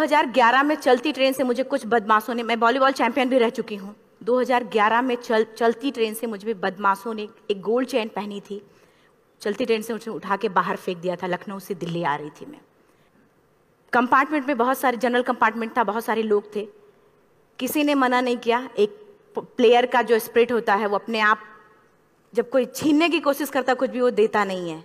2011 में चलती ट्रेन से मुझे कुछ बदमाशों ने मैं वॉलीबॉल चैंपियन भी रह चुकी हूँ। 2011 में चल चलती ट्रेन से मुझे बदमाशों ने एक गोल्ड चैन पहनी थी। चलती ट्रेन से मुझे उठा के बाहर फेंक दिया था। लखनऊ से दिल्ली आ रही थी मैं। कंपार्टमेंट में बहुत सारे जनरल कंपार्टमेंट था, बहुत सारे लोग थे। किसी ने मना नहीं किया। एक प्लेयर का जो स्प्रिट होता है, वो अपने आप जब कोई छीनने की कोशिश करता कुछ भी वो देता नहीं है।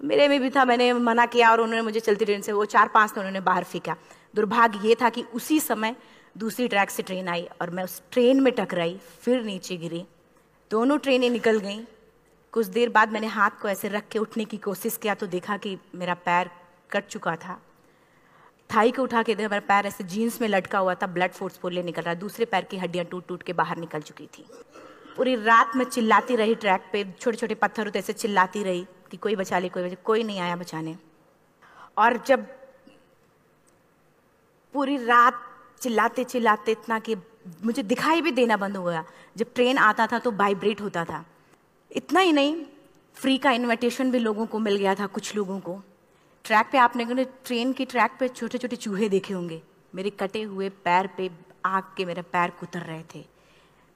तो मेरे में भी था, मैंने मना किया और उन्होंने मुझे चलती ट्रेन से वो चार पाँच थे उन्होंने बाहर फेंका। दुर्भाग्य ये था कि उसी समय दूसरी ट्रैक से ट्रेन आई और मैं उस ट्रेन में टकराई, फिर नीचे गिरी। दोनों ट्रेनें निकल गईं। कुछ देर बाद मैंने हाथ को ऐसे रख के उठने की कोशिश किया तो देखा कि मेरा पैर कट चुका था। थाई को उठा के देखा मेरा पैर ऐसे जीन्स में लटका हुआ था, ब्लड फोर्स फूलने निकल रहा दूसरे पैर की हड्डियाँ टूट टूट के बाहर निकल चुकी थी। पूरी रात में चिल्लाती रही ट्रैक पे छोटे छोटे पत्थर होते ऐसे चिल्लाती रही कि कोई बचा ले, कोई बचा कोई नहीं आया बचाने। और जब पूरी रात चिल्लाते चिल्लाते इतना कि मुझे दिखाई भी देना बंद हो गया। जब ट्रेन आता था तो वाइब्रेट होता था। इतना ही नहीं फ्री का इनविटेशन भी लोगों को मिल गया था, कुछ लोगों को। ट्रैक पे आपने ट्रेन की ट्रैक पे छोटे छोटे चूहे देखे होंगे। मेरे कटे हुए पैर पे आग के मेरे पैर कुतर रहे थे।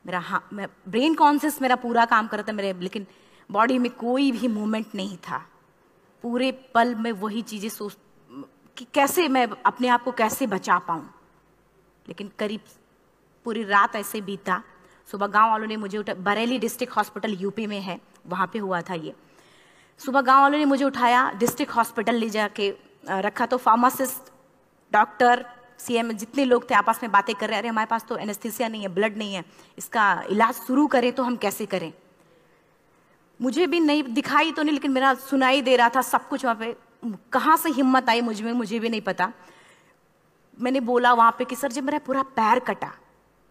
मेरा हाँ मैं ब्रेन कॉन्सियस मेरा पूरा काम कर रहा था मेरे, लेकिन बॉडी में कोई भी मूवमेंट नहीं था। पूरे पल में वही चीज़ें सोच कि कैसे मैं अपने आप को कैसे बचा पाऊँ? लेकिन करीब पूरी रात ऐसे बीता। सुबह गाँव वालों ने मुझे उठा, बरेली डिस्ट्रिक्ट हॉस्पिटल यूपी में है, वहाँ पे हुआ था ये। सुबह गाँव वालों ने मुझे उठाया, डिस्ट्रिक्ट हॉस्पिटल ले जाके रखा तो फार्मासिस्ट, डॉक्टर, सीएम जितने लोग थे आपस में बातें कर रहे, अरे, हमारे पास तो एनेस्थीसिया नहीं है, ब्लड नहीं है, इसका इलाज शुरू करें तो हम कैसे करें? मुझे भी नहीं दिखाई तो नहीं, लेकिन मेरा सुनाई दे रहा था सब कुछ वहाँ पे। कहाँ से हिम्मत आई मुझमें, मुझे भी नहीं पता। मैंने बोला वहाँ पे कि, सर, जब मेरा पूरा पैर कटा,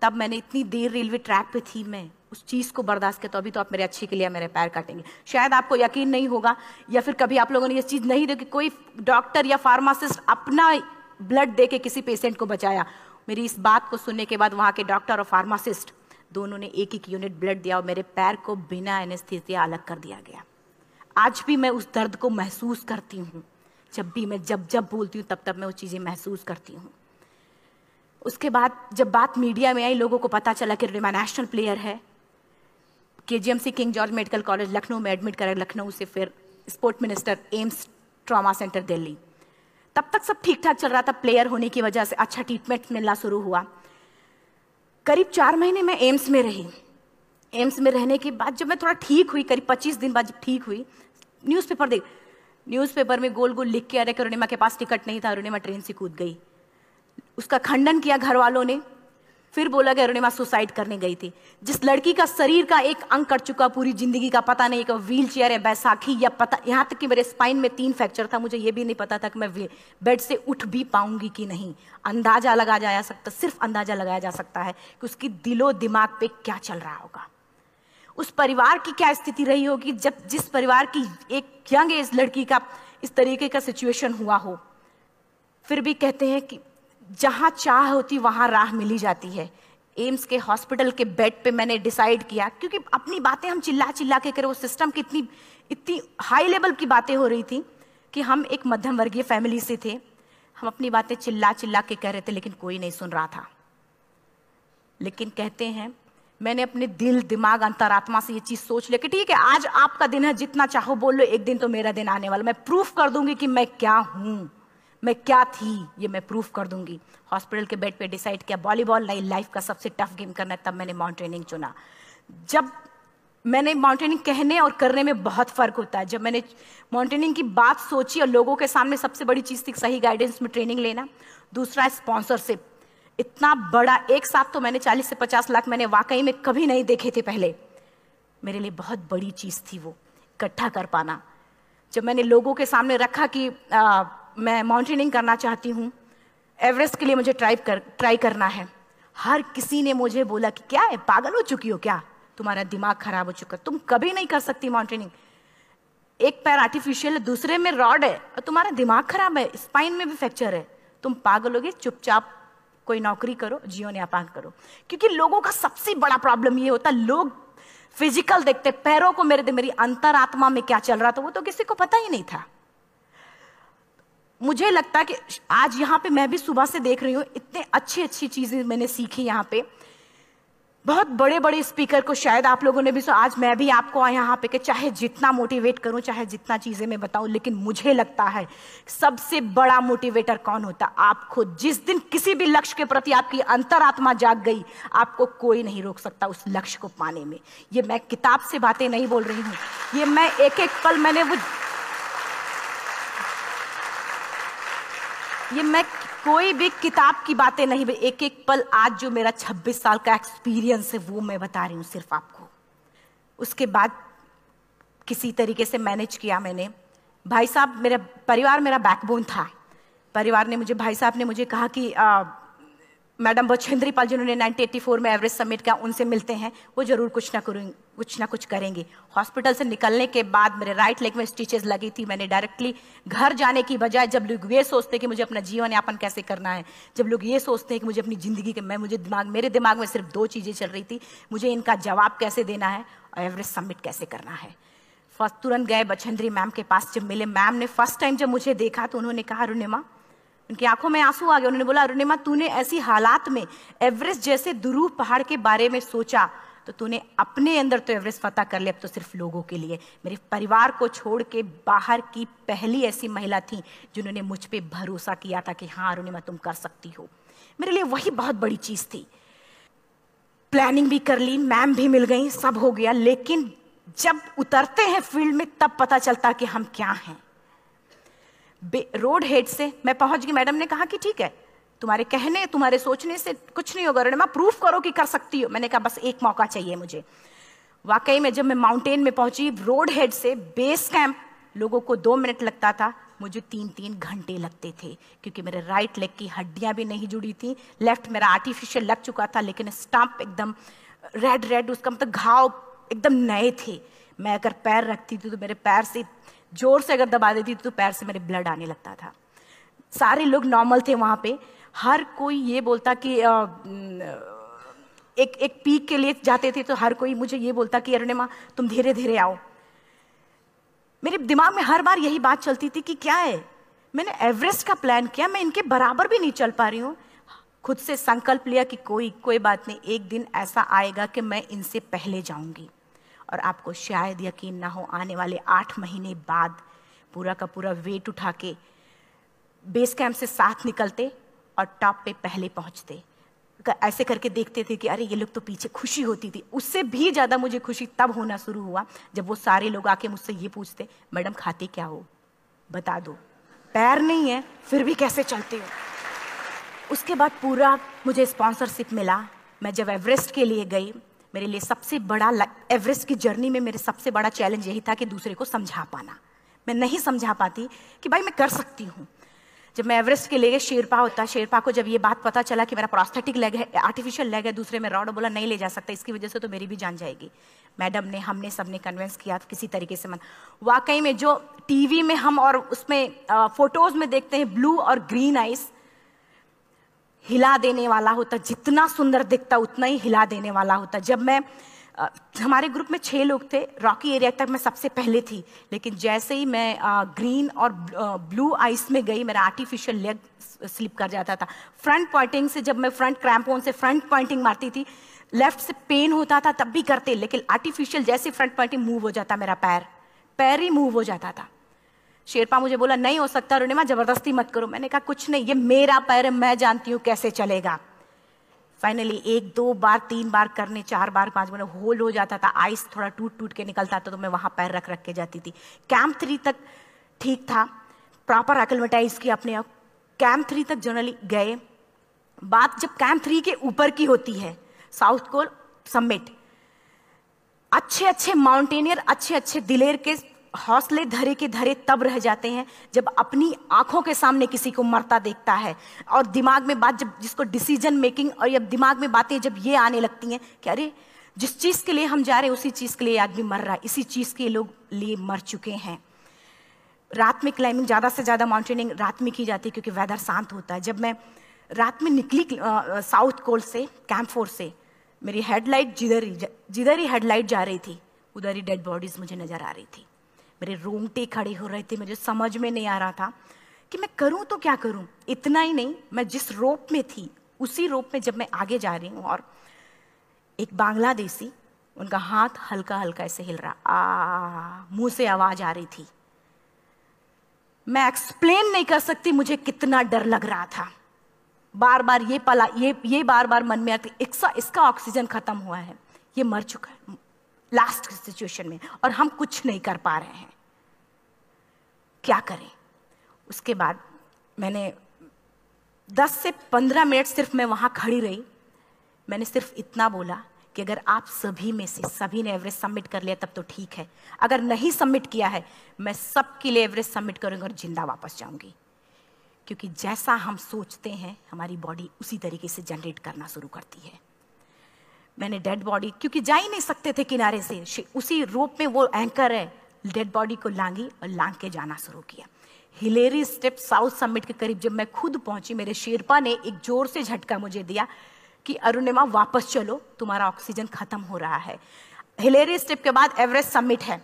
तब मैंने इतनी देर रेलवे ट्रैक पे थी मैं, उस चीज़ को बर्दाश्त किया तो अभी तो आप मेरे अच्छे के लिए, मेरे पैर काटेंगे। शायद आपको यकीन नहीं होगा, या फिर कभी आप लोगों ने ये चीज़ नहीं देखी, कोई डॉक्टर या फार्मासिस्ट अपना ब्लड दे के किसी पेशेंट को बचाया। मेरी इस बात को सुनने के बाद वहाँ के डॉक्टर और फार्मासिस्ट, दोनों ने एक एक यूनिट ब्लड दिया और मेरे पैर को बिना एनेस्थीसिया अलग कर दिया गया। आज भी मैं उस दर्द को महसूस करती हूँ। जब भी मैं, जब जब बोलती हूँ, तब तब मैं वो चीज़ें महसूस करती हूँ। उसके बाद जब बात मीडिया में आई, लोगों को पता चला कि रिमा नेशनल प्लेयर है। K G M C King George Medical College, Lucknow में एडमिट करा, लखनऊ से फिर sport minister AIIMS trauma centre Delhi. तब तक सब ठीक ठाक चल रहा था, प्लेयर होने की वजह से अच्छा ट्रीटमेंट मिलना शुरू हुआ। करीब चार महीने मैं एम्स में रही। एम्स में रहने के बाद जब मैं थोड़ा ठीक हुई, करीब पच्चीस दिन बाद जब ठीक हुई न्यूज़पेपर देख, न्यूज़पेपर में गोल गोल लिख के आ रहे अरुणिमा के पास टिकट नहीं था, अरुणिमा ट्रेन से कूद गई। उसका खंडन किया घर वालों ने, फिर बोला कि अरुणिमा सुसाइड करने गई थी। जिस लड़की का शरीर का एक अंग कट चुका, पूरी ज़िंदगी का पता नहीं व्हील चेयर है बैसाखी या पता, यहाँ तक कि मेरे स्पाइन में तीन फ्रैक्चर था, मुझे ये भी नहीं पता था कि मैं बेड से उठ भी पाऊँगी कि नहीं। अंदाज़ा लगाया जा सकता, सिर्फ़ अंदाज़ा लगाया जा सकता है कि उसकी दिलो दिमाग पे क्या चल रहा होगा। उस परिवार की क्या स्थिति रही होगी? जब जिस परिवार की एक यंग एज लड़की का इस तरीके का सिचुएशन हुआ हो, फिर भी कहते हैं कि जहाँ चाह होती वहाँ राह मिली जाती है। एम्स के हॉस्पिटल के बेड पे मैंने डिसाइड किया, क्योंकि अपनी बातें हम चिल्ला चिल्ला के करें वो सिस्टम की इतनी इतनी हाई लेवल की बातें हो रही थी कि हम एक मध्यम वर्गीय फैमिली से थे। हम अपनी बातें चिल्ला चिल्ला के कह रहे थे, लेकिन कोई नहीं सुन रहा था। लेकिन कहते हैं मैंने अपने दिल, दिमाग, अंतरात्मा से ये चीज़ सोच लिया कि ठीक है, आज आपका दिन है, जितना चाहो बोल लो, एक दिन तो मेरा दिन आने वाला मैं प्रूफ कर दूँगी कि मैं क्या हूँ, मैं क्या थी, ये मैं प्रूफ कर दूँगी। हॉस्पिटल के बेड पे डिसाइड किया वॉलीबॉल नहीं लाइफ का सबसे टफ गेम करना है, तब मैंने माउंटेनिंग चुना। जब मैंने माउंटेनिंग कहने और करने में बहुत फ़र्क होता है। जब मैंने माउंटेनिंग की बात सोची और लोगों के सामने सबसे बड़ी चीज़ थी, सही गाइडेंस में ट्रेनिंग लेना। दूसरा स्पॉन्सरशिप इतना बड़ा एक साथ तो मैंने 40 से 50 लाख मैंने वाकई में कभी नहीं देखे थे पहले। मेरे लिए बहुत बड़ी चीज़ थी वो इकट्ठा कर पाना। जब मैंने लोगों के सामने रखा कि आ, मैं माउंटेनिंग करना चाहती हूँ एवरेस्ट के लिए मुझे ट्राई कर ट्राई करना है। हर किसी ने मुझे बोला कि क्या है पागल हो चुकी हो क्या? तुम्हारा दिमाग खराब हो चुका तुम कभी नहीं कर सकती माउंटेनिंग एक पैर आर्टिफिशियल है दूसरे में रॉड है और तुम्हारा दिमाग खराब है स्पाइन में भी फ्रैक्चर है। तुम पागल होगे चुपचाप कोई नौकरी करो, जियो ने अपांग करो। क्योंकि लोगों का सबसे बड़ा प्रॉब्लम ये होता है लोग फ़िज़िकल देखते, पैरों को मेरे मेरी अंतरात्मा में क्या चल रहा था, वो तो किसी को पता ही नहीं था। मुझे लगता है कि आज यहाँ पे मैं भी सुबह से देख रही हूँ, इतने अच्छी अच्छी चीज़ें मैंने सीखी यहाँ पे। बहुत बड़े बड़े स्पीकर को शायद आप लोगों ने भी सो आज मैं भी आपको यहाँ पे कि चाहे जितना मोटिवेट करूँ, चाहे जितना चीज़ें मैं बताऊँ, लेकिन मुझे लगता है सबसे बड़ा मोटिवेटर कौन होता? आप खुद। जिस दिन किसी भी लक्ष्य के प्रति आपकी अंतरात्मा जाग गई, आपको कोई नहीं रोक सकता उस लक्ष्य को पाने में। ये मैं किताब से बातें नहीं बोल रही हूँ। ये मैं एक एक पल मैंने वो ये मैं कोई भी किताब की बातें नहीं एक एक पल आज जो मेरा 26 साल का एक्सपीरियंस है वो मैं बता रही हूँ सिर्फ़ आपको। उसके बाद किसी तरीके से मैनेज किया मैंने। भाई साहब मेरा परिवार मेरा बैकबोन था। परिवार ने मुझे भाई साहब ने मुझे कहा कि आ, मैडम बछेंद्री पाल जिन्होंने 1984 में एवरेस्ट समिट किया उनसे मिलते हैं, वो ज़रूर कुछ ना करेंगे कुछ ना कुछ करेंगे। हॉस्पिटल से निकलने के बाद मेरे राइट लेग में स्टिचेस लगी थी मैंने डायरेक्टली घर जाने की बजाय जब लोग ये सोचते कि मुझे अपना जीवन यापन कैसे करना है, जब लोग ये सोचते हैं कि मुझे अपनी ज़िंदगी के, मैं, मुझे दिमाग, मेरे दिमाग में सिर्फ़ दो चीज़ें चल रही थी, मुझे इनका जवाब कैसे देना है और एवरेस्ट समिट कैसे करना है। फ़र्स्ट तुरंत गए बछेंद्री मैम के पास, जब मिले मैम ने फ़र्स्ट टाइम जब मुझे देखा तो उन्होंने कहा रुनिमा उनकी आँखों में आँसू आ गए। उन्होंने बोला, अरुणिमा, तूने ऐसी हालात में एवरेस्ट जैसे दुरूह पहाड़ के बारे में सोचा तो तूने अपने अंदर तो एवरेस्ट फतह कर लिया, अब तो सिर्फ़ लोगों के लिए। मेरे परिवार को छोड़ के बाहर की पहली ऐसी महिला थी, जिन्होंने मुझ पर भरोसा किया था कि हाँ अरुणिमा, तुम कर सकती हो। मेरे लिए वही बहुत बड़ी चीज़ थी। प्लानिंग भी कर ली, मैम भी मिल गई, सब हो गया, लेकिन जब उतरते हैं फ़ील्ड में, तब पता चलता कि हम क्या हैं। रोड हेड से मैं पहुँच गई। मैडम ने कहा कि ठीक है, तुम्हारे कहने, तुम्हारे सोचने से कुछ नहीं होगा मैं प्रूफ करो कि कर सकती हो। मैंने कहा, बस एक मौका चाहिए मुझे। वाकई में जब मैं माउंटेन में पहुँची, रोड हेड से बेस कैंप, लोगों को दो मिनट लगता था। मुझे तीन तीन घंटे लगते थे, क्योंकि मेरे राइट लेग की हड्डियाँ भी नहीं जुड़ी थी। लेफ़्ट मेरा आर्टिफिशियल लग चुका था, लेकिन स्टम्प एकदम रेड रेड उसका मतलब घाव एकदम नए थे। मैं अगर पैर रखती थी तो मेरे पैर से ज़ोर से अगर दबा देती थी तो पैर से मेरे ब्लड आने लगता था। सारे लोग नॉर्मल थे वहाँ पे। हर कोई ये बोलता कि आ, एक एक पीक के लिए जाते थे तो हर कोई मुझे ये बोलता कि अरुणिमा तुम धीरे धीरे आओ। मेरे दिमाग में हर बार यही बात चलती थी कि क्या है? मैंने एवरेस्ट का प्लान किया मैं इनके बराबर भी नहीं चल पा रही हूँ। खुद से संकल्प लिया कि कोई कोई बात नहीं एक दिन ऐसा आएगा कि मैं इनसे पहले जाऊँगी। और आपको शायद यकीन ना हो, आने वाले आठ महीने बाद पूरा का पूरा वेट उठा के बेस कैंप से साथ निकलते और टॉप पे पहले पहुँचते। ऐसे करके देखते थे कि अरे, ये लोग तो पीछे खुशी होती थी। उससे भी ज़्यादा मुझे खुशी तब होना शुरू हुआ जब वो सारे लोग आके मुझसे ये पूछते, मैडम, खाते क्या हो? बता दो। पैर नहीं है, फिर भी कैसे चलते हो? उसके बाद पूरा मुझे स्पॉन्सरशिप मिला। मैं जब एवरेस्ट के लिए गई मेरे लिए सबसे बड़ा एवरेस्ट की जर्नी में मेरे सबसे बड़ा चैलेंज यही था कि दूसरे को समझा पाना। मैं नहीं समझा पाती कि भाई मैं कर सकती हूँ। जब मैं एवरेस्ट के लिए शेरपा होता, शेरपा को जब ये बात पता चला कि मेरा प्रोस्थेटिक लेग है आर्टिफिशियल लेग है, दूसरे में रॉड बोला, नहीं ले जा सकता, इसकी वजह से तो मेरी भी जान जाएगी। मैडम ने, हमने सबने कन्विंस किया किसी तरीके से मन। वाकई में जो टीवी में हम और उसमें फ़ोटोज़ में देखते हैं ब्लू और ग्रीन आइस हिला देने वाला होता जितना सुंदर दिखता उतना ही हिला देने वाला होता। जब मैं आ, हमारे ग्रुप में छह लोग थे रॉकी एरिया तक मैं सबसे पहले थी लेकिन जैसे ही मैं आ, ग्रीन और ब्लू आइस में गई मेरा आर्टिफिशियल लेग स्लिप कर जाता था। फ्रंट पॉइंटिंग से जब मैं फ्रंट क्रैम्पोन से फ्रंट पॉइंटिंग मारती थी लेफ़्ट से पेन होता था तब भी करते लेकिन आर्टिफिशियल जैसे फ्रंट पॉइंटिंग मूव हो जाता मेरा पैर। पैर ही मूव हो जाता था। शेरपा मुझे बोला, नहीं हो सकता रुणिमा ज़बरदस्ती मत करो। मैंने कहा, कुछ नहीं, ये मेरा पैर मैं जानती हूँ कैसे चलेगा। फाइनली एक, दो बार, तीन बार करने, चार बार, पाँच बार होल्ड हो जाता था आइस थोड़ा टूट टूट के निकलता था तो मैं वहाँ पैर रख रख के जाती थी। कैंप थ्री तक ठीक था प्रॉपर एक्लमेटाइज किया अपने आप। कैंप थ्री तक जनरली गए। बात जब कैंप थ्री के ऊपर की होती है साउथ कोल समिट अच्छे अच्छे माउंटेनियर अच्छे अच्छे दिलेर के हौसले धरे के धरे तब रह जाते हैं जब अपनी आँखों के सामने किसी को मरता देखता है। और दिमाग में बात जब जिसको डिसीज़न मेकिंग और जब दिमाग में बातें जब ये आने लगती हैं कि अरे, जिस चीज़ के लिए हम जा रहे हैं, उसी चीज़ के लिए आदमी मर रहा है, इसी चीज़ के लोग लिए मर चुके हैं। रात में क्लाइंबिंग ज़्यादा से ज़्यादा माउंटेनिंग रात में की जाती है क्योंकि वेदर शांत होता है। जब मैं रात में निकली साउथ कोल से कैंप फोर से, मेरी हेडलाइट जिधर ही जिधर ही हेडलाइट जा रही थी, उधर ही डेड बॉडीज मुझे नज़र आ रही थी। मेरे रोंगटे खड़े हो रहे थे, मुझे समझ में नहीं आ रहा था कि मैं करूँ तो क्या करूँ। इतना ही नहीं, मैं जिस रोप में थी, उसी रोप में जब मैं आगे जा रही हूँ और एक बांग्लादेशी, उनका हाथ हल्का हल्का ऐसे हिल रहा, आ, मुँह से आवाज़ आ रही थी। मैं एक्सप्लेन नहीं कर सकती, मुझे कितना डर लग रहा था। बार बार ये पला, ये ये बार बार मन में आती, इसका ऑक्सीजन खत्म हुआ है, ये मर चुका है। लास्ट सिचुएशन में, और हम कुछ नहीं कर पा रहे हैं। क्या करें? उसके बाद मैंने 10 से 15 मिनट सिर्फ़ मैं वहाँ खड़ी रही। मैंने सिर्फ़ इतना बोला कि अगर आप सभी में से, सभी ने एवरेज सबमिट कर लिया, तब तो ठीक है। अगर नहीं सबमिट किया है, मैं सबके लिए एवरेज सबमिट करूँगी और ज़िंदा वापस जाऊँगी। क्योंकि जैसा हम सोचते हैं, हमारी बॉडी उसी तरीके से जनरेट करना शुरू करती है। मैंने डेड बॉडी क्योंकि जा ही नहीं सकते थे किनारे से। उसी रूप में वो एंकर है। डेड बॉडी को लांगी और लांग के जाना शुरू किया। हिलेरी स्टेप साउथ समिट के करीब जब मैं खुद पहुँची, मेरे शेरपा ने एक ज़ोर से झटका मुझे दिया कि, अरुणिमा, वापस चलो, तुम्हारा ऑक्सीजन खत्म हो रहा है। हिलेरी स्टेप के बाद एवरेस्ट समिट है।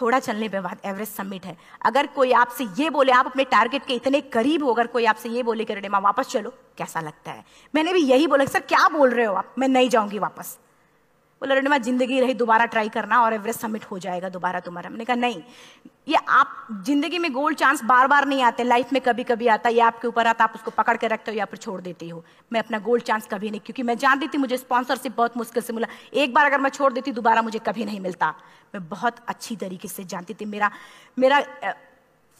थोड़ा चलने पे बाद एवरेस्ट समिट है। अगर कोई आपसे ये बोले, आप अपने टारगेट के इतने करीब हो, अगर कोई आपसे ये बोले कि माँ, वापस चलो। कैसा लगता है? मैंने भी यही बोला, सर, क्या बोल रहे हो आप? मैं नहीं जाऊँगी वापस। बोला, रेणुमा, ज़िंदगी रही, दोबारा ट्राई करना और एवरेस्ट सबमिट हो जाएगा दोबारा तुम्हारा। मैंने कहा, नहीं, ये आप, ज़िंदगी में गोल्ड चांस बार बार नहीं आते लाइफ में कभी कभी आता, ये आपके ऊपर आता, आप उसको पकड़ के रखते हो या फिर छोड़ देती हो। मैं अपना गोल्ड चांस कभी नहीं, क्योंकि मैं जानती थी, मुझे स्पॉन्सरशिप बहुत मुश्किल से मिला। एक बार अगर मैं छोड़ देती, दोबारा मुझे कभी नहीं मिलता। मैं बहुत अच्छी तरीके से जानती थी। मेरा मेरा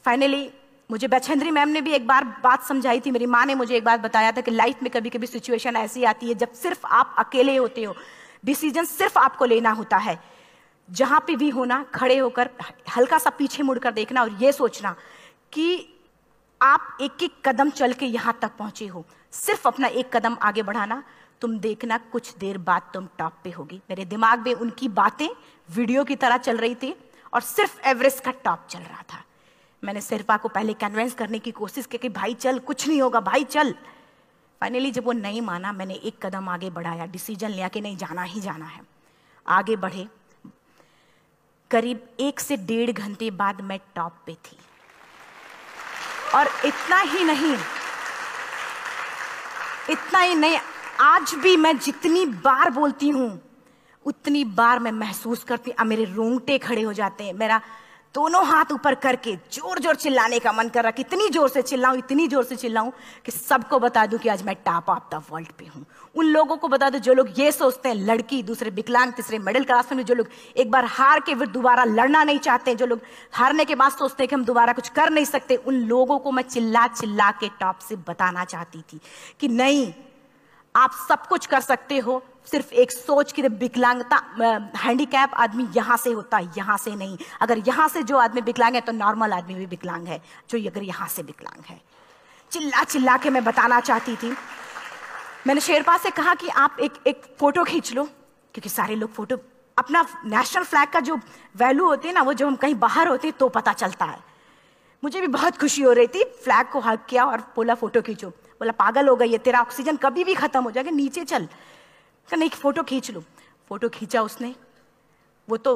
फाइनली मुझे बछेंद्री मैम ने भी एक बार बात समझाई थी, मेरी माँ ने मुझे एक बार बताया था कि लाइफ में कभी कभी सिचुएशन ऐसी आती है, जब सिर्फ़ आप अकेले होते हो। डिसीज़न सिर्फ़ आपको लेना होता है। जहाँ पे भी होना, खड़े होकर, हल्का सा पीछे मुड़कर देखना और ये सोचना कि आप एक एक कदम चल के यहाँ तक पहुँचे हो। सिर्फ़ अपना एक कदम आगे बढ़ाना, तुम देखना कुछ देर बाद तुम टॉप पे होगी। मेरे दिमाग में उनकी बातें वीडियो की तरह चल रही थी और सिर्फ़ एवरेस्ट का टॉप चल रहा था। मैंने सिर्फा को पहले कन्वेंस करने की कोशिश की कि भाई चल, कुछ नहीं होगा, भाई चल। फाइनली जब वो नहीं माना, मैंने एक कदम आगे बढ़ाया। डिसीज़न लिया कि नहीं, जाना ही जाना है। आगे बढ़े। करीब एक से डेढ़ घंटे बाद मैं टॉप पे थी। और इतना ही नहीं, इतना ही नहीं, आज भी मैं जितनी बार बोलती हूँ, उतनी बार मैं महसूस करती अब मेरे रोंगटे खड़े हो जाते हैं। मेरा दोनों हाथ ऊपर करके ज़ोर ज़ोर चिल्लाने का मन कर रहा कितनी ज़ोर से चिल्लाऊं, इतनी ज़ोर से चिल्लाऊं कि सबको बता दूँ कि आज मैं टॉप ऑफ़ द वर्ल्ड पे हूँ। उन लोगों को बता दो जो लोग ये सोचते हैं, लड़की, दूसरे विकलांग, तीसरे मिडिल क्लास में जो लोग एक बार हार के फिर दोबारा लड़ना नहीं चाहते जो लोग हारने के बाद सोचते हैं कि हम दोबारा कुछ कर नहीं सकते, उन लोगों को मैं चिल्ला चिल्ला के टॉप से बताना चाहती थी कि नहीं, आप सब कुछ कर सकते हो सिर्फ़ एक सोच की विकलांगता हैंडीकैप आदमी यहाँ से होता है यहाँ से नहीं। अगर यहाँ से जो आदमी विकलांग है तो नॉर्मल आदमी भी विकलांग है, जो अगर यहाँ से विकलांग है। चिल्ला चिल्ला के मैं बताना चाहती थी। मैंने शेरपा से कहा कि आप एक एक फ़ोटो खींच लो, क्योंकि सारे लोग फ़ोटो, अपना नेशनल फ्लैग का जो वैल्यू होती है ना, वो जब हम कहीं बाहर होते हैं तो पता चलता है। मुझे भी बहुत खुशी हो रही थी फ्लैग को हक किया और बोला, फ़ोटो खींचो। बोला, पागल हो गई है, तेरा ऑक्सीजन कभी भी खत्म हो जाएगा, नीचे चल। नहीं फ़ोटो खींच लो। फ़ोटो खींचा उसने। वो तो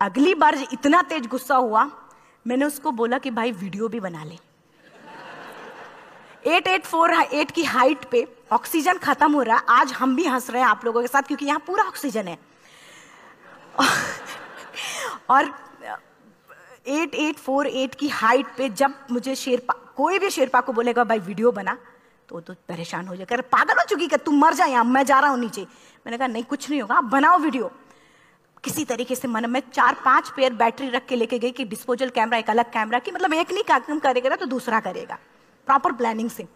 अगली बार इतना तेज गुस्सा हुआ, मैंने उसको बोला कि भाई वीडियो भी बना ले। एट एट फोर एट की हाइट पे ऑक्सीजन खत्म हो रहा है। आज हम भी हंस रहे हैं आप लोगों के साथ, क्योंकि यहाँ पूरा ऑक्सीजन है। और एट एट फोर एट की हाइट पे जब मुझे शेरपा, कोई भी शेरपा को बोलेगा, भाई वीडियो बना। तो तो परेशान हो जाएगा पागल हो चुकी क्या? तुम मर जाए यहाँ, मैं जा रहा हूँ नीचे। मैंने कहा, नहीं, कुछ नहीं होगा, आप बनाओ वीडियो। किसी तरीके से मन में चार पाँच पेयर बैटरी रख के लेके गई कि डिस्पोजल कैमरा एक अलग कैमरा की मतलब एक नहीं काम करेगा तो दूसरा करेगा। प्रॉपर प्लानिंग से।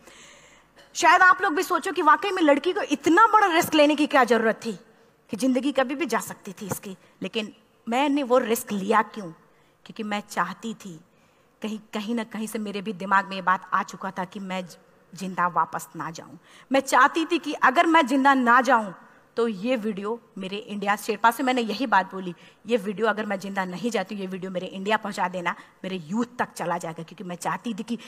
शायद आप लोग भी सोचो कि वाकई में लड़की को इतना बड़ा रिस्क लेने की क्या ज़रूरत थी कि ज़िंदगी कभी भी जा सकती थी इसकी। लेकिन मैंने वो रिस्क लिया क्यों? क्योंकि मैं चाहती थी, कहीं कहीं ना कहीं से मेरे भी दिमाग में ये बात आ चुका था कि मैं ज़िंदा वापस ना जाऊँ। मैं चाहती थी कि अगर मैं ज़िंदा ना जाऊँ तो ये वीडियो मेरे इंडिया शेरपा से मैंने यही बात बोली, ये वीडियो अगर मैं ज़िंदा नहीं जाती, ये वीडियो मेरे इंडिया पहुँचा देना, मेरे यूथ तक चला जाएगा। क्योंकि मैं चाहती थी कि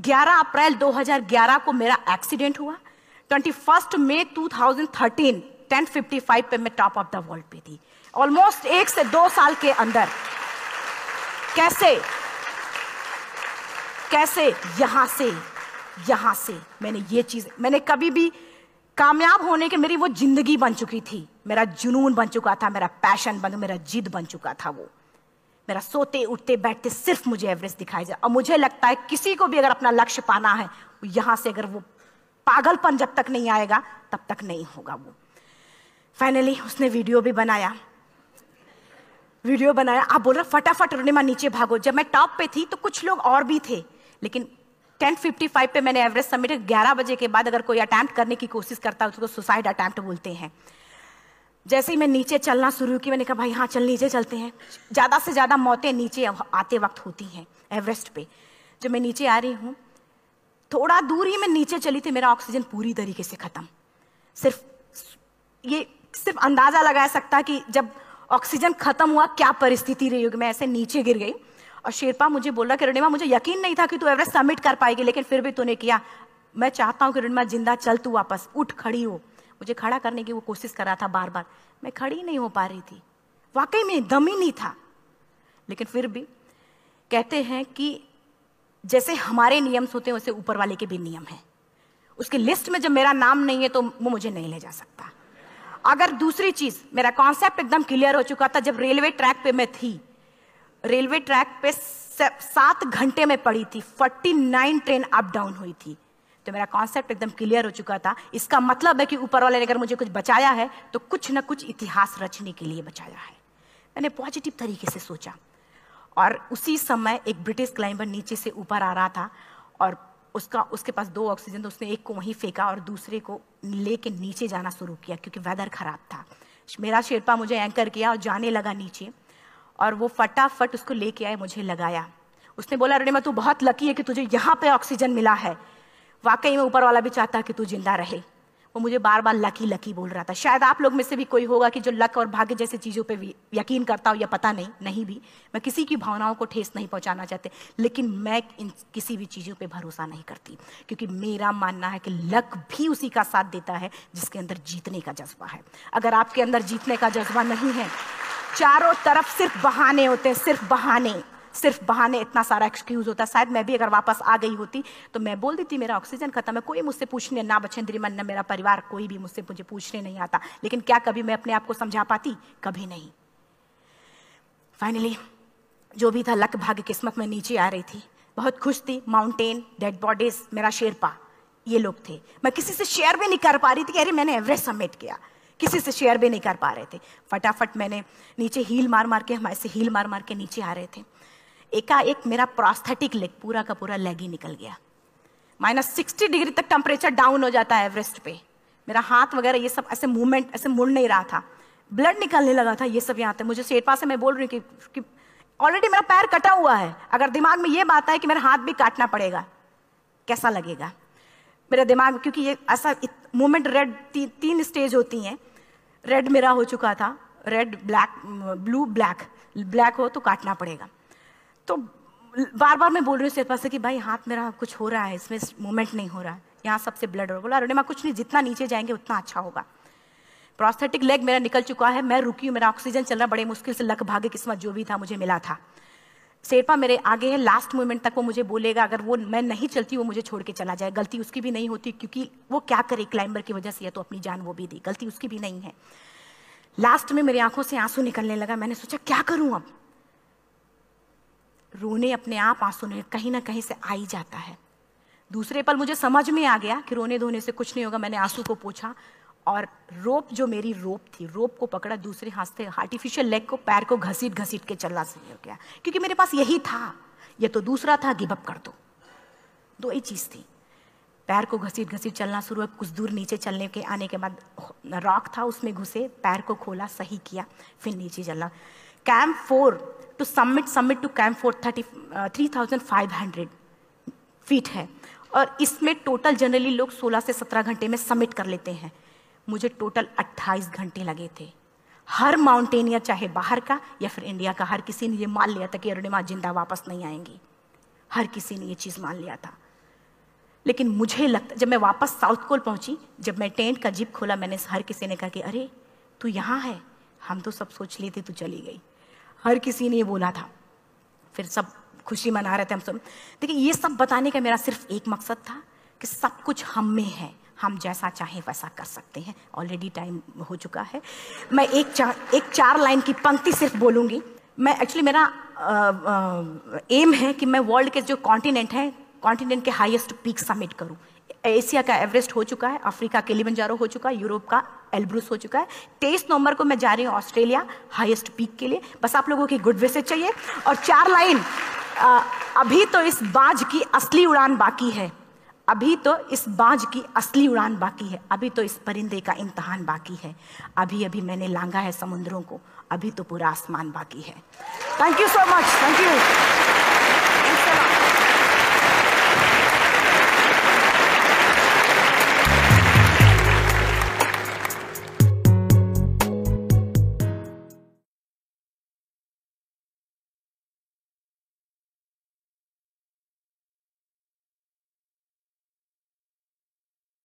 11 अप्रैल 2011 को मेरा एक्सीडेंट हुआ। 21 मई 2013 1055 पे मैं टॉप ऑफ़ द वर्ल्ड पे थी। ऑलमोस्ट एक से दो साल के अंदर। कैसे? कैसे? यहाँ से। यहाँ से मैंने ये चीज़, मैंने कभी भी कामयाब होने के मेरी वो ज़िंदगी बन चुकी थी। मेरा जुनून बन चुका था, मेरा पैशन बन, मेरा जिद बन चुका था वो। मेरा सोते, उठते, बैठते सिर्फ़ मुझे एवरेस्ट दिखाई जाए और मुझे लगता है किसी को भी अगर अपना लक्ष्य पाना है यहाँ से अगर वो पागलपन जब तक नहीं आएगा, तब तक नहीं होगा वो। फाइनली उसने वीडियो भी बनाया। वीडियो बनाया। आप बोल रहे फटाफट रुनिमा नीचे भागो। जब मैं टॉप पे थी तो कुछ लोग और भी थे, लेकिन 10:55 पे मैंने एवरेस्ट सबमिट 11 बजे के बाद अगर कोई अटैम्प्ट करने की कोशिश करता है, उसको सुसाइड अटैम्प्ट बोलते हैं। जैसे ही मैं नीचे चलना शुरू की मैंने कहा, भाई हाँ चल, नीचे चलते हैं। ज़्यादा से ज़्यादा मौतें नीचे आते वक्त होती हैं एवरेस्ट पे। जब मैं नीचे आ रही हूँ, थोड़ा दूर ही मैं नीचे चली थी, मेरा ऑक्सीजन पूरी तरीके से ख़त्म। सिर्फ़, ये सिर्फ़ अंदाज़ा लगा सकता कि जब ऑक्सीजन खत्म हुआ, क्या परिस्थिति रही होगी? मैं ऐसे नीचे गिर गई और शेरपा मुझे बोला कि, रणिमा, मुझे यकीन नहीं था कि तू एवरेस्ट सबमिट कर पाएगी, लेकिन फिर भी तूने किया। मैं चाहता हूँ कि, रणिमा, ज़िंदा चल तू वापस। उठ, खड़ी हो। मुझे खड़ा करने की वो कोशिश कर रहा था बार बार मैं खड़ी नहीं हो पा रही थी। वाकई में दम ही नहीं था। लेकिन फिर भी कहते हैं कि जैसे हमारे नियम होते हैं, वैसे ऊपर वाले के भी नियम हैं। उसकी लिस्ट में जब मेरा नाम नहीं है तो वो मुझे नहीं ले जा सकता। अगर दूसरी चीज़, मेरा कॉन्सेप्ट एकदम क्लियर हो चुका था जब रेलवे ट्रैक पे मैं थी। रेलवे ट्रैक पे सात घंटे में पड़ी थी। Forty nine train up down हुई थी। तो मेरा कॉन्सेप्ट एकदम क्लियर हो चुका था। इसका मतलब है कि ऊपर वाले ने अगर मुझे कुछ बचाया है तो कुछ ना कुछ इतिहास रचने के लिए बचाया है। मैंने पॉजिटिव तरीके से सोचा। और उसी समय एक ब्रिटिश क्लाइंबर नीचे से ऊपर आ रहा था और उसका उसके पास दो ऑक्सीजन तो उसने एक को वहीं फेंका और दूसरे को लेके नीचे जाना शुरू किया क्योंकि वेदर खराब था। मेरा शेरपा मुझे एंकर किया और जाने लगा नीचे। और वो फटाफट उसको लेके आए, मुझे लगाया। उसने बोला, रेणिमा, तू बहुत लकी है कि तुझे यहाँ पे ऑक्सीजन मिला है। वाकई में ऊपर वाला भी चाहता कि तू ज़िंदा रहे। वो मुझे बार बार लकी लकी बोल रहा था। शायद आप लोग में से भी कोई होगा कि जो लक और भाग्य जैसी चीज़ों पे यकीन करता हो या पता नहीं नहीं भी। मैं किसी की भावनाओं को ठेस नहीं पहुंचाना चाहते, लेकिन मैं इन किसी भी चीज़ों पे भरोसा नहीं करती, क्योंकि मेरा मानना है कि लक भी उसी का साथ देता है जिसके अंदर जीतने का जज्बा है। अगर आपके अंदर जीतने का जज्बा नहीं है चारों तरफ़ सिर्फ़ बहाने होते हैं, सिर्फ़ बहाने सिर्फ़ बहाने। इतना सारा एक्सक्यूज होता शायद मैं भी अगर वापस आ गई होती तो मैं बोल देती, मेरा ऑक्सीजन खत्म है, कोई मुझसे पूछने ना बचेंद्री मन न मेरा परिवार, कोई भी मुझसे मुझे पूछने नहीं आता। लेकिन क्या कभी मैं अपने आप को समझा पाती? कभी नहीं। फाइनली जो भी था, लक भाग्य किस्मत में नीचे आ रही थी। बहुत खुश थी माउंटेन डेड बॉडीज मेरा शेरपा, ये लोग थे। मैं किसी से शेयर भी नहीं कर पा रही थी अरे मैंने एवरेस्ट सबमिट किया। किसी से शेयर भी नहीं कर पा रहे थे। फटाफट मैंने नीचे हील मार मार के हमारे से हील मार मार के नीचे आ रहे थे। एकाएक मेरा प्रोस्थेटिक लेग पूरा का पूरा लेग ही निकल गया। माइनस सिक्सटी डिग्री तक टेम्परेचर डाउन हो जाता है एवरेस्ट पे। मेरा हाथ वगैरह ये सब ऐसे मूवमेंट ऐसे मुड़ नहीं रहा था। ब्लड निकलने लगा था ये सब यहाँ पे। मुझे शेरपा से मैं बोल रही हूँ कि, ऑलरेडी मेरा पैर कटा हुआ है। अगर दिमाग में ये बात है कि मेरा हाथ भी काटना पड़ेगा कैसा लगेगा? मेरे दिमाग क्योंकि ये ऐसा मूवमेंट रेड ती, तीन स्टेज होती हैं। रेड मेरा हो चुका था। Red black blue black black हो तो काटना पड़ेगा। तो बार बार मैं बोल रही हूँ शेरपा से कि भाई, हाथ मेरा कुछ हो रहा है, इसमें मूवमेंट नहीं हो रहा है। यहाँ सबसे ब्लड हो बोला, अरुणिमा, कुछ नहीं, जितना नीचे जाएँगे उतना अच्छा होगा। प्रोस्थेटिक लेग मेरा निकल चुका है, मैं रुकी हूँ, मेरा ऑक्सीजन चल रहा बड़े मुश्किल से लक भागे किस्मत जो भी था, मुझे मिला था। शेरपा मेरे आगे है लास्ट मोमेंट तक वो मुझे बोलेगा, अगर वो मैं नहीं चलती, वो मुझे छोड़ के चला जाए। गलती उसकी भी नहीं होती, क्योंकि वो क्या करे क्लाइंबर की वजह से, या तो अपनी जान वो भी दी। गलती उसकी भी नहीं है। लास्ट में मेरी आँखों से आँसू निकलने लगा। मैंने सोचा, क्या करूँ अब? रोने अपने आप आँसू ने कहीं ना कहीं से आ ही जाता है। दूसरे पल मुझे समझ में आ गया कि रोने धोने से कुछ नहीं होगा। मैंने आँसू को पूछा। और रोप जो मेरी रोप थी, रोप को पकड़ा, दूसरे हाथ से आर्टिफिशियल लेग को, पैर को घसीट घसीट के चलना शुरू हो गया। क्योंकि मेरे पास यही था। ये तो दूसरा था गिवअप कर दो। दो ही चीज़ थी। पैर को घसीट घसीट चलना शुरू हुआ, कुछ दूर नीचे चलने के, आने के बाद रॉक था उसमें घुसे, पैर को खोला, सही किया, फिर नीचे चलना। Camp four to summit summit to camp four thirty three thousand five hundred feet है। और इसमें टोटल जनरली लोग 16 से 17 घंटे में सबमिट कर लेते हैं। मुझे टोटल 28 घंटे लगे थे। हर माउंटेनियर, चाहे बाहर का या फिर इंडिया का, हर किसी ने ये मान लिया था कि अरुणिमा ज़िंदा वापस नहीं आएँगी। हर किसी ने ये चीज़ मान लिया था। लेकिन मुझे लगता, जब मैं वापस साउथ कोल पहुँची, जब मैं टेंट का जिप खोला, मैंने हर किसी ने कहा कि, अरे, तू यहाँ है? हम तो सब सोच लिए थे तू चली गई। हर किसी ने ये बोला था। फिर सब खुशी मना रहे थे हम सब। देखिए, ये सब बताने का मेरा सिर्फ़ एक मकसद था कि सब कुछ हम में है। हम जैसा चाहें वैसा कर सकते हैं। ऑलरेडी टाइम हो चुका है। मैं एक चार एक चार लाइन की पंक्ति सिर्फ़ बोलूँगी। मैं एक्चुअली मेरा एम है कि मैं वर्ल्ड के जो कॉन्टिनेंट हैं कॉन्टिनेंट के हाईएस्ट पीक समिट करूँ। एशिया का एवरेस्ट हो चुका है अफ्रीका के लिबंजारो हो चुका है यूरोप का एल्ब्रूस हो चुका है। तेईस नवंबर को मैं जा रही हूँ ऑस्ट्रेलिया हाईएस्ट पीक के लिए। बस आप लोगों की गुड विशेज चाहिए। और चार लाइन अभी तो इस बाज की असली उड़ान बाकी है। अभी तो इस बाज की असली उड़ान बाकी है। अभी तो इस परिंदे का इम्तहान बाकी है। अभी अभी मैंने लांगा है समुद्रों को। अभी तो पूरा आसमान बाकी है। Thank you so much thank you